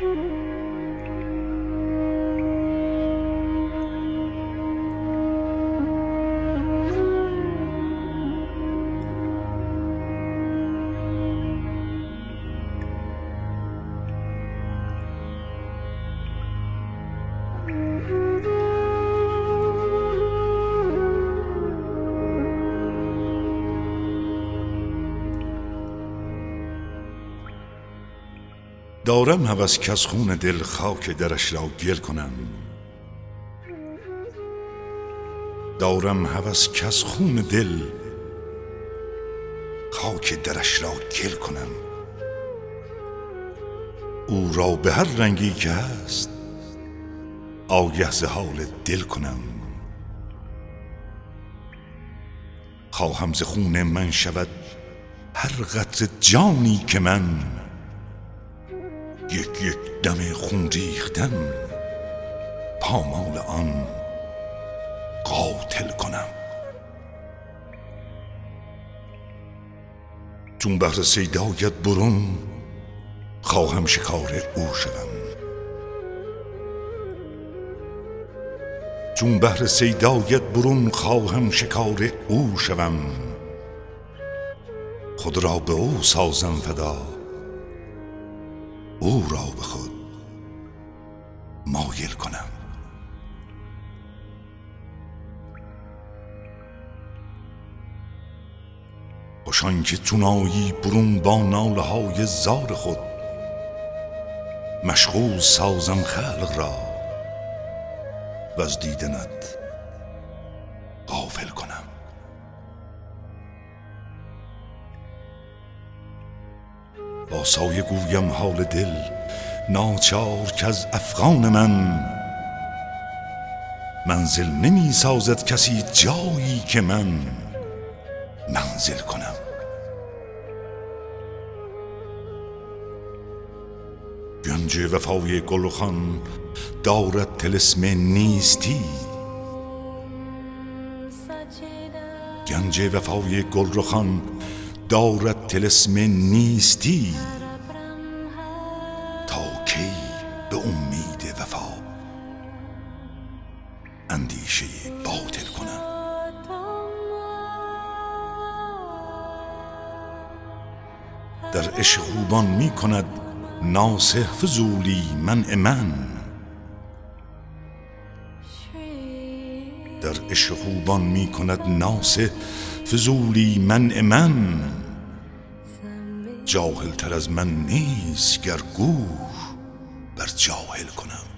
Mm-hmm. دارم هوس که از خون دل خاک درش را گل کنم. دارم هوس که از خون دل خاک درش را گل کنم. او را به هر رنگی که هست آگه ز حال دل کنم. خواهم ز خون من شود هر قطر جانی که من یک یک دم خون ریختن پامال آن قاتل کنم. چون بهر سیدایت برون خواهم شکار او شوم چون بهر سیدایت برون خواهم شکار او شوم. خود را به او سازم فدا. او را به خود مایل کنم. خوشان که چونایی برون با ناله های زار خود مشغول سازم خلق را و از دیدنت با سایه گویم حال دل ناچار که از افغان من. منزل نمی سازد کسی جایی که من منزل کنم. گنج وفای گلخان دارد تلسم نیستی. گنج وفای گلرخان دارد تلسم نیستی تا کی به امید وفا اندیشه باطل کنم. در عشق خوبان می کند ناسه فزولی من من. در اشخوبان خوبان می کند ناسه فضولی من من. جاهل تر از من نیست گر گور بر جاهل کنم.